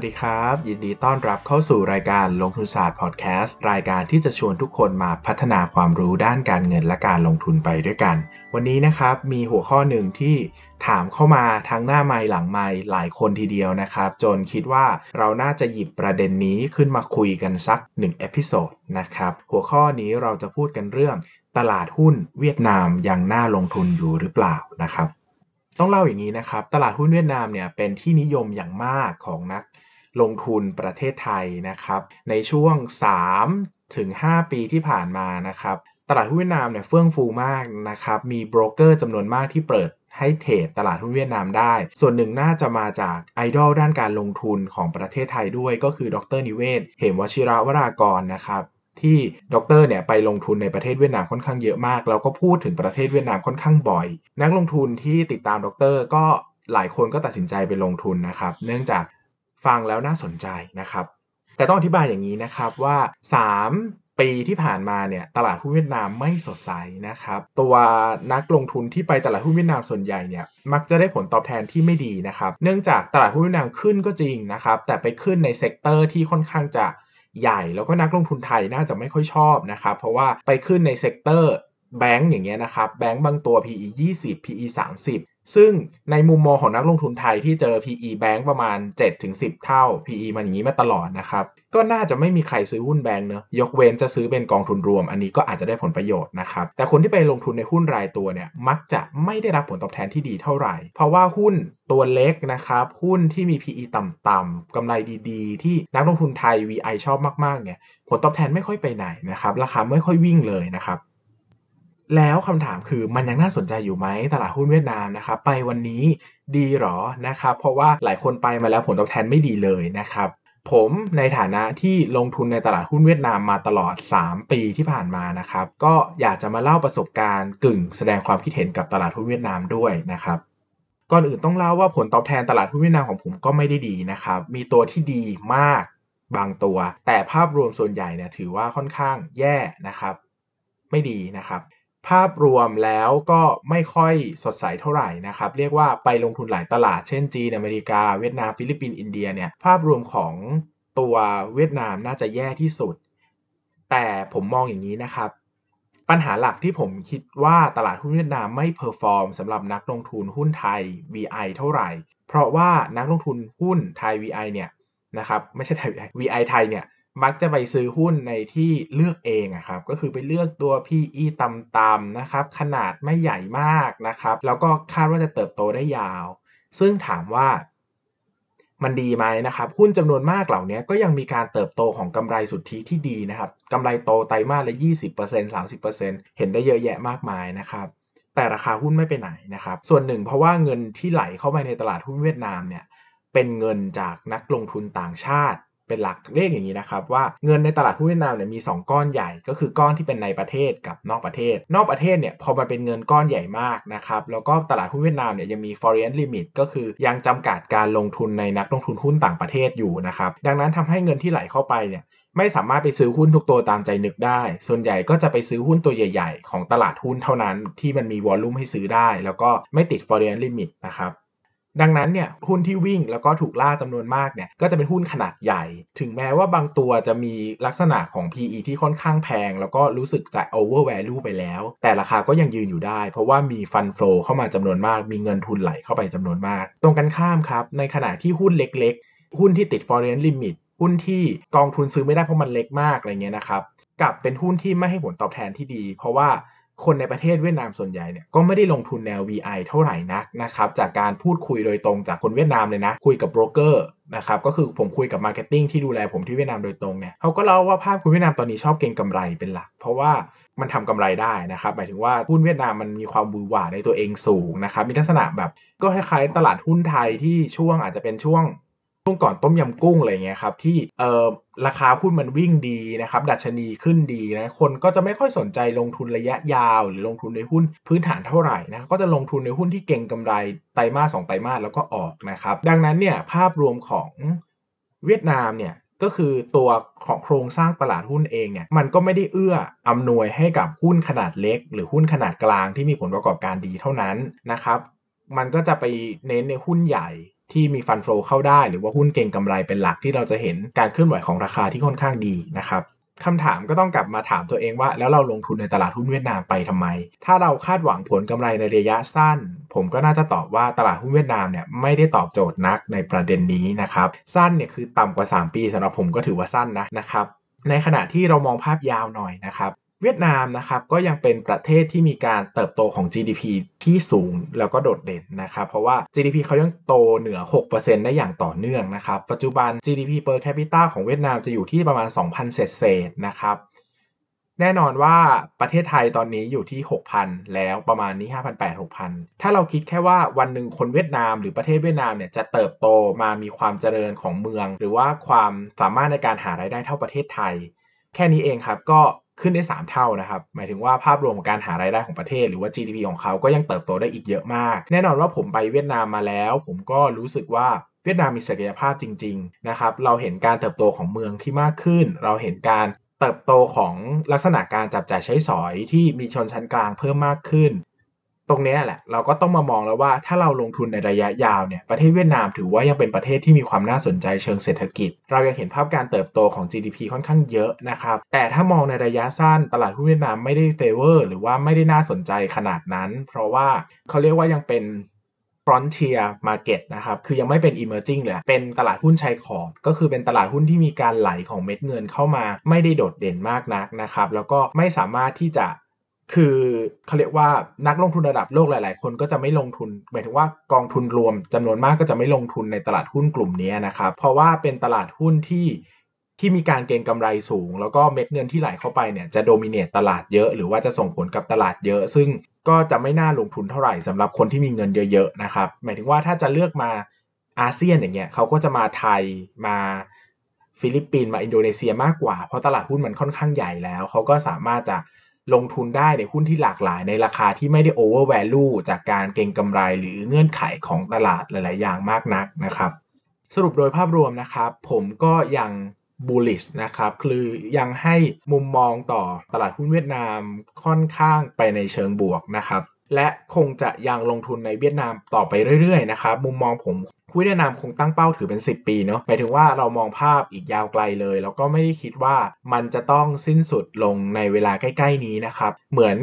วัสดีครับ ยินดีต้อนรับเข้าสู่รายการลงทุนศาสตร์พอดแคสต์รายการที่จะชวนทุกคนมาพัฒนาความรู้ด้านการเงินและการลงทุนไปด้วยกัน วันนี้นะครับมีหัวข้อหนึ่งที่ถามเข้ามาทั้งหน้าไมค์หลังไมค์หลายคนทีเดียวนะครับ จนคิดว่าเราน่าจะหยิบประเด็นนี้ขึ้นมาคุยกันสักหนึ่ง episode นะครับหัวข้อนี้เราจะพูดกันเรื่อง ตลาดหุ้นเวียดนามยังน่าลงทุนอยู่หรือเปล่านะครับต้องเล่าอย่างนี้นะครับ ตลาดหุ้นเวียดนามเนี่ยเป็นที่นิยมอย่างมากของนัก ลงทุนประเทศไทยนะครับ ในช่วง 3 ถึง 5 ปีที่ผ่านมานะครับ ตลาดหุ้นเวียดนามเนี่ยเฟื่องฟูมากนะครับ มีโบรกเกอร์จำนวนมากที่เปิดให้เทรดตลาดหุ้นเวียดนามได้ ส่วนหนึ่งน่าจะมาจากไอดอลด้านการลงทุนของประเทศไทยด้วยก็คือดรนิเวศ เหมวชิระวรากรนะครับที่ดรเนี่ยไปลงทุนในประเทศเวียดนามค่อนข้างเยอะมาก แล้วก็พูดถึงประเทศเวียดนามค่อนข้างบ่อย นักลงทุนที่ติดตามดร ก็หลายคนก็ตัดสินใจไปลงทุนนะครับ เนื่องจาก ฟังแล้วน่าสนใจนะครับ แต่ต้องอธิบายอย่างนี้นะครับว่า 3 ปีที่ผ่านมาเนี่ยตลาดหุ้นเวียดนามไม่สดใสนะครับ ตัวนักลงทุนที่ไปตลาดหุ้นเวียดนามส่วนใหญ่เนี่ยมักจะได้ผลตอบแทนที่ไม่ดีนะครับ เนื่องจากตลาดหุ้นเวียดนามขึ้นก็จริงนะครับ แต่ไปขึ้นใน sector ที่ค่อนข้างจะใหญ่ แล้วก็นักลงทุนไทยน่าจะไม่ค่อยชอบนะครับ เพราะว่าไปขึ้นใน sector แบงก์อย่างเงี้ยนะครับแบงก์บางตัว PE 20 PE 30 ซึ่งในมุมมองของนักลงทุนไทยที่เจอ PE แบงก์ประมาณ 7-10 เท่า PE มันอย่างนี้มาตลอดนะครับ ก็น่าจะไม่มีใครซื้อหุ้นแบงก์เนอะยกเว้นจะซื้อเป็นกองทุนรวม อันนี้ก็อาจจะได้ผลประโยชน์นะครับ แต่คนที่ไปลงทุนในหุ้นรายตัวเนี่ยมักจะไม่ได้รับผลตอบแทนที่ดีเท่าไหร่ เพราะว่าหุ้นตัวเล็กนะครับ หุ้นที่มี PE ต่ำๆกำไรดีๆ ที่นักลงทุนไทย VI ชอบมากๆเนี่ยผลตอบแทนไม่ค่อยไปไหนนะครับราคาไม่ค่อยวิ่งเลยนะครับ แล้วคำถามคือมันยังน่าสนใจอยู่ไหมตลาดหุ้นเวียดนามนะครับไปวันนี้ดีหรอนะครับ เพราะว่าหลายคนไปมาแล้วผลตอบแทนไม่ดีเลยนะครับ ผมในฐานะที่ลงทุนในตลาดหุ้นเวียดนามมาตลอด 3 ปีที่ผ่านมานะครับ ก็อยากจะมาเล่าประสบการณ์กึ่งแสดงความคิดเห็นกับตลาดหุ้นเวียดนามด้วยนะครับก่อนอื่นต้องเล่าว่าผลตอบแทนตลาดหุ้นเวียดนามของผมก็ไม่ได้ดีนะครับ มีตัวที่ดีมากบางตัว แต่ภาพรวมส่วนใหญ่เนี่ยถือว่าค่อนข้างแย่นะครับ ไม่ดีนะครับ ภาพรวมแล้วก็ไม่ค่อยสดใสเท่าไหร่นะครับ เรียกว่าไปลงทุนหลายตลาด เช่นจีน อเมริกา เวียดนาม ฟิลิปปินส์ อินเดียเนี่ย ภาพรวมของตัวเวียดนามน่าจะแย่ที่สุด แต่ผมมองอย่างนี้นะครับ ปัญหาหลักที่ผมคิดว่าตลาดหุ้นเวียดนามไม่ perform สำหรับนักลงทุนหุ้นไทย VI เท่าไหร่ เพราะว่านักลงทุนหุ้นไทย VI เนี่ยนะครับ ไม่ใช่ไทย VI ไทยเนี่ย มักจะไปซื้อหุ้นในที่เลือกเองอะครับ ก็คือไปเลือกตัว PE ต่ำๆนะครับ ขนาดไม่ใหญ่มากนะครับ แล้วก็คาดว่าจะเติบโตได้ยาว ซึ่งถามว่ามันดีไหมนะครับ หุ้นจำนวนมากเหล่านี้ก็ยังมีการเติบโตของกำไรสุทธิที่ดีนะครับกำไรโตไตรมาสละ 20% 30%เห็นได้เยอะแยะมากมายนะครับ แต่ราคาหุ้นไม่ไปไหนนะครับ ส่วนหนึ่งเพราะว่าเงินที่ไหลเข้าไปในตลาดหุ้นเวียดนามเนี่ยเป็นเงินจากนักลงทุนต่างชาติ เป็นหลักเรียกอย่างนี้นะครับว่าเงินในตลาดหุ้นเวียดนามเนี่ยมี 2 ก้อนใหญ่ ก็คือก้อนที่เป็นในประเทศกับนอกประเทศ นอกประเทศเนี่ยพอมันเป็นเงินก้อนใหญ่มากนะครับแล้วก็ตลาดหุ้นเวียดนามเนี่ยยังมี foreign limit ก็คือยังจำกัดการลงทุนในนักลงทุนหุ้นต่างประเทศอยู่นะครับดังนั้นทำให้เงินที่ไหลเข้าไปเนี่ยไม่สามารถไปซื้อหุ้นทุกตัวตามใจนึกได้ ส่วนใหญ่ก็จะไปซื้อหุ้นตัวใหญ่ ๆ ของตลาดหุ้นเท่านั้นที่มันมีวอลลุ่มให้ซื้อได้ แล้วก็ไม่ติด foreign limit นะครับ ดังนั้นเนี่ยหุ้นที่วิ่งแล้วก็ถูกล่าจำนวนมากเนี่ยก็จะเป็นหุ้นขนาดใหญ่ ถึงแม้ว่าบางตัวจะมีลักษณะของ PE ที่ค่อนข้างแพง แล้วก็รู้สึกจะ over value ไปแล้ว แต่ราคาก็ยังยืนอยู่ได้ เพราะว่ามีฟันโฟเข้ามาจำนวนมาก มีเงินทุนไหลเข้าไปจำนวนมาก ตรงกันข้ามครับ ในขณะที่หุ้นเล็กๆ หุ้นที่ติด foreign limit หุ้นที่กองทุนซื้อไม่ได้เพราะมันเล็กมากอะไรเงี้ยนะครับกับเป็นหุ้นที่ไม่ให้ผลตอบแทนที่ดี เพราะว่า คนในประเทศเวียดนามส่วนใหญ่เนี่ยก็ไม่ได้ลงทุนแนว VI เท่าไหร่นักนะครับจากการพูดคุยโดยตรงจากคนเวียดนามเลยนะ คุยกับโบรกเกอร์นะครับก็คือผมคุยกับ marketing ที่ดูแลผมที่เวียดนามโดยตรงเนี่ยเขาก็เล่าว่าภาพคนเวียดนามตอนนี้ชอบเก็งกำไรเป็นหลัก เพราะว่ามันทำกำไรได้นะครับหมายถึงว่าหุ้นเวียดนามมันมีความหวือหวาในตัวเองสูงนะครับมีลักษณะแบบก็คล้ายๆตลาดหุ้นไทยที่ช่วงอาจจะเป็นช่วง ช่วงก่อนต้มยำกุ้งอะไรเงี้ยครับที่เอ่อราคาหุ้นมันวิ่งดีนะครับดัชนีขึ้นดีนะคนก็จะไม่ค่อยสนใจลงทุนระยะยาว หรือลงทุนในหุ้นพื้นฐานเท่าไหร่นะก็จะลงทุนในหุ้นที่เก่งกำไรไตรมาสสองไตรมาสแล้วก็ออกนะครับดังนั้นเนี่ยภาพรวมของเวียดนามเนี่ยก็คือตัวของโครงสร้างตลาดหุ้นเองเนี่ยมันก็ไม่ได้เอื้ออำนวยให้กับหุ้นขนาดเล็ก หรือหุ้นขนาดกลางที่มีผลประกอบการดีเท่านั้นนะครับมันก็จะไปเน้นในหุ้นใหญ่ ที่มีฟันโฟลเข้าได้หรือว่าหุ้นเก่งกำไรเป็นหลักที่เราจะเห็นการเคลื่อนไหวของราคาที่ค่อนข้างดีนะครับคำถามก็ต้องกลับมาถามตัวเองว่า แล้วเราลงทุนในตลาดหุ้นเวียดนามไปทำไม ถ้าเราคาดหวังผลกำไรในระยะสั้น ผมก็น่าจะตอบว่าตลาดหุ้นเวียดนามเนี่ยไม่ได้ตอบโจทย์นักในประเด็นนี้นะครับ สั้นเนี่ยคือต่ำกว่า 3 ปีสำหรับผมก็ถือว่าสั้นนะนะครับในขณะที่เรามองภาพยาวหน่อยนะครับ เวียดนามนะครับก็ยังเป็นประเทศที่มีการเติบโตของ GDP ที่สูงแล้วก็โดดเด่นนะครับ เพราะว่า GDP เขายังโตเหนือ 6%ได้อย่างต่อเนื่องนะครับ ปัจจุบัน GDP per capita ของเวียดนามจะอยู่ที่ประมาณ 2,000 เศษๆนะครับ แน่นอนว่าประเทศไทยตอนนี้อยู่ที่ 6,000 แล้วประมาณนี้ 5,800 6,000 ถ้าเราคิดแค่ว่าวันหนึ่งคนเวียดนามหรือประเทศเวียดนามเนี่ยจะเติบโตมามีความเจริญของเมือง หรือว่าความสามารถในการหารายได้เท่าประเทศไทย แค่นี้เองครับก็ ขึ้นได้ 3 เท่านะครับ หมายถึงว่าภาพรวมของการหารายได้ของประเทศ หรือว่า GDP ของเขาก็ยังเติบโตได้อีกเยอะมาก แน่นอนว่าผมไปเวียดนามมาแล้ว ผมก็รู้สึกว่าเวียดนามมีศักยภาพจริง ๆ นะครับ เราเห็นการเติบโตของเมืองที่มากขึ้น เราเห็นการเติบโตของลักษณะการจับจ่ายใช้สอยที่มีชนชั้นกลางเพิ่มมากขึ้น ตรงนี้แหละเราก็ต้องมามองแล้วว่าถ้าเราลงทุนในระยะยาวเนี่ยประเทศเวียดนามถือว่ายังเป็นประเทศที่มีความน่าสนใจเชิงเศรษฐกิจ เรายังเห็นภาพการเติบโตของ GDP ค่อนข้างเยอะนะครับแต่ถ้ามองในระยะสั้นตลาดหุ้นเวียดนามไม่ได้เฟเวอร์หรือว่าไม่ได้น่าสนใจขนาดนั้น เพราะว่าเขาเรียกว่ายังเป็น frontier market นะครับ คือยังไม่เป็น emerging เลย เป็นตลาดหุ้นชายขอบ ก็คือเป็นตลาดหุ้นที่มีการไหลของเม็ดเงินเข้ามา ไม่ได้โดดเด่นมากนักนะครับ แล้วก็ไม่สามารถที่จะ คือเขาเรียกว่านักลงทุนระดับโลกหลาย ๆ คนก็จะไม่ลงทุนหมายถึงว่ากองทุนรวมจำนวนมากก็จะไม่ลงทุนในตลาดหุ้นกลุ่มนี้นะครับ เพราะว่าเป็นตลาดหุ้นที่ที่มีการเก็งกำไรสูง แล้วก็เม็ดเงินที่ไหลเข้าไปเนี่ยจะ dominate ตลาดเยอะ หรือว่าจะส่งผลกับตลาดเยอะ ซึ่งก็จะไม่น่าลงทุนเท่าไหร่สำหรับคนที่มีเงินเยอะ ๆ นะครับ หมายถึงว่าถ้าจะเลือกมาอาเซียนอย่างเงี้ยเขาก็จะมาไทยมาฟิลิปปินส์มาอินโดนีเซียมากกว่า เพราะตลาดหุ้นมันค่อนข้างใหญ่แล้วเขาก็สามารถจะ ลงทุนได้ในหุ้นที่หลากหลายในราคาที่ไม่ได้โอเวอร์แวลูจากการเก็งกำไรหรือเงื่อนไขของตลาดหลาย ๆ อย่างมากนักนะครับสรุปโดยภาพรวมนะครับ ผมก็ยัง bullish นะครับคือยังให้มุมมองต่อตลาดหุ้นเวียดนามค่อนข้างไปในเชิงบวกนะครับ และคงจะยังลงทุนในเวียดนามต่อไปเรื่อย ๆ นะครับ มุมมองผม เวียดนามคงตั้งเป้าถือเป็น 10 ปีเนาะหมายถึงว่าเรามองภาพอีกยาวไกลเลย แล้วก็ไม่ได้คิดว่ามันจะต้องสิ้นสุดลงในเวลาใกล้ๆนี้นะครับเหมือน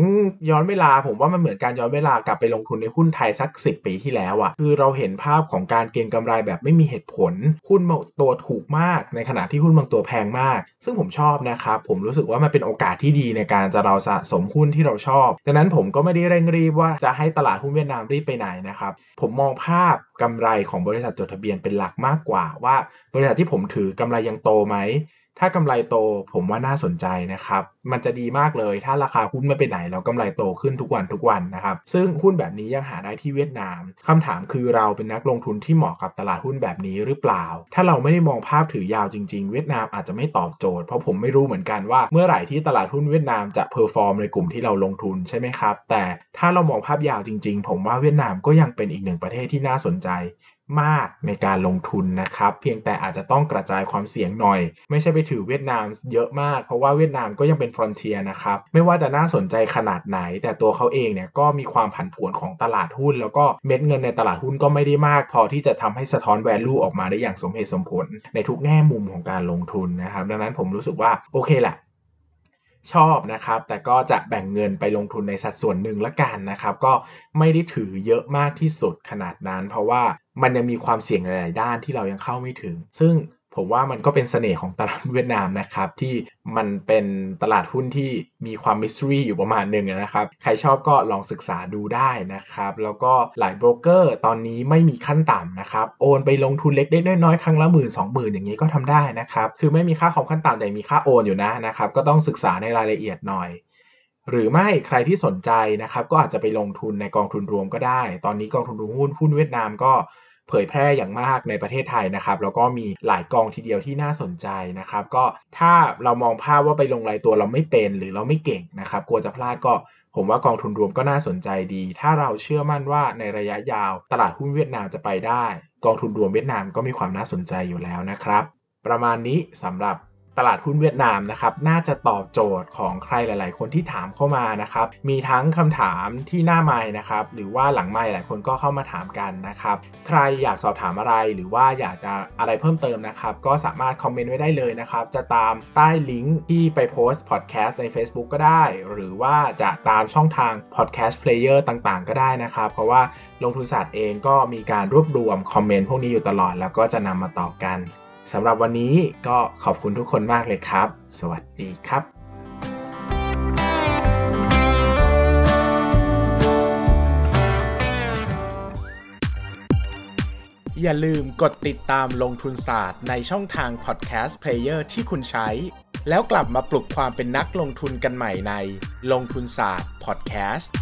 ย้อนเวลาผมว่ามันเหมือนการย้อนเวลากลับไปลงทุนในหุ้นไทยสัก 10 ปีที่แล้วอะ่ะคือเราเห็นภาพของการเก็งกำไรแบบไม่มีเหตุผล หุ้นบางตัวถูกมาก ในขณะที่หุ้นบางตัวแพงมาก ซึ่งผมชอบนะครับผมรู้สึกว่ามันเป็นโอกาสที่ดีในการจะเราสะสมหุ้นที่เราชอบดังนั้นผมก็ไม่ได้เร่งรีบว่าจะให้ตลาดหุ้นเวียดนามรีบไปไหนนะครับผมมองภาพกำไรของบริริษัทจดทะเบียนเป็นหลักมากกว่าว่า บริษัทที่ผมถือกำไรยังโตไหม ถ้ากำไรโตผมว่าน่าสนใจนะครับ มันจะดีมากเลย ถ้าราคาหุ้นไม่ไปไหนแล้วกำไรโตขึ้นทุกวันทุกวันนะครับ ซึ่งหุ้นแบบนี้ยังหาได้ที่เวียดนามคำถามคือเราเป็นนักลงทุนที่เหมาะกับตลาดหุ้นแบบนี้หรือเปล่า ถ้าเราไม่ได้มองภาพถือยาวจริง ๆ เวียดนามอาจจะไม่ตอบโจทย์ เพราะผมไม่รู้เหมือนกันว่าเมื่อไหร่ที่ตลาดหุ้นเวียดนามจะ perform ในกลุ่มที่เราลงทุนใช่ไหมครับ แต่ถ้าเรามองภาพยาวจริง ๆ ผมว่าเวียดนามก็ยังเป็นอีกหนึ่งประเทศที่น่าสนใจ มากในการลงทุนนะครับ เพียงแต่อาจจะต้องกระจายความเสี่ยงหน่อย ไม่ใช่ไปถือเวียดนามเยอะมาก เพราะว่าเวียดนามก็ยังเป็นฟรอนเทียนะครับ ไม่ว่าจะน่าสนใจขนาดไหน แต่ตัวเขาเองเนี่ยก็มีความผันผวนของตลาดหุ้น แล้วก็เม็ดเงินในตลาดหุ้นก็ไม่ได้มาก พอที่จะทำให้สะท้อนแวลูออกมาได้อย่างสมเหตุสมผล ในทุกแง่มุมของการลงทุนนะครับ ดังนั้นผมรู้สึกว่าโอเคแหละชอบนะครับ แต่ก็จะแบ่งเงินไปลงทุนในสัดส่วนหนึ่งละกันนะครับ ก็ไม่ได้ถือเยอะมากที่สุดขนาดนั้น เพราะว่า มันยังมีความเสี่ยงหลาย ๆ ด้านที่เรายังเข้าไม่ถึง ซึ่งผมว่ามันก็เป็นเสน่ห์ของตลาดเวียดนามนะครับ ที่มันเป็นตลาดหุ้นที่มีความ mystery อยู่ประมาณหนึ่งนะครับ ใครชอบก็ลองศึกษาดูได้นะครับ แล้วก็หลายโบรกเกอร์ตอนนี้ไม่มีขั้นต่ำนะครับ โอนไปลงทุนเล็กๆน้อยๆครั้งละหมื่นสองหมื่นอย่างนี้ก็ทำได้นะครับ คือไม่มีค่าคอมขั้นต่ำแต่มีค่าโอนอยู่นะนะครับ ก็ต้องศึกษาในรายละเอียดหน่อยหรือไม่ใครที่สนใจนะครับ ก็อาจจะไปลงทุนในกองทุนรวมก็ได้ ตอนนี้กองทุนรวมหุ้นหุ้นเวียดนามก็ เผยแพร่อย่างมากในประเทศไทยนะครับแล้วก็มีหลายกองทีเดียวที่น่าสนใจนะครับ ก็ถ้าเรามองภาพว่าไปลงรายตัวเราไม่เป็นหรือเราไม่เก่งนะครับ กลัวจะพลาดก็ผมว่ากองทุนรวมก็น่าสนใจดี ถ้าเราเชื่อมั่นว่าในระยะยาว ตลาดหุ้นเวียดนามจะไปได้ กองทุนรวมเวียดนามก็มีความน่าสนใจอยู่แล้วนะครับ ประมาณนี้สำหรับ ตลาดหุ้นเวียดนามนะครับน่าจะตอบโจทย์ของใครหลาย ๆ คนที่ถามเข้ามานะครับมีทั้งคำถามที่หน้าไมค์นะครับหรือว่าหลังไมค์หลายคนก็เข้ามาถามกันนะครับใครอยากสอบถามอะไรหรือว่าอยากจะอะไรเพิ่มเติมนะครับก็สามารถคอมเมนต์ไว้ได้เลยนะครับจะตามใต้ลิงก์ที่ไปโพสต์พอดแคสต์ใน Facebook ก็ได้ หรือว่าจะตามช่องทางพอดแคสต์ player ต่าง ๆ ก็ได้นะครับเพราะว่าลงทุนศาสตร์เองก็มีการรวบรวมคอมเมนต์พวกนี้อยู่ตลอด แล้วก็จะนำมาตอบกัน สำหรับวันนี้ก็ขอบคุณทุกคนมากเลยครับ สวัสดีครับอย่าลืมกดติดตามลงทุนศาสตร์ในช่องทางพอดแคสต์เพลเยอร์ที่คุณใช้ แล้วกลับมาปลุกความเป็นนักลงทุนกันใหม่ในลงทุนศาสตร์พอดแคสต์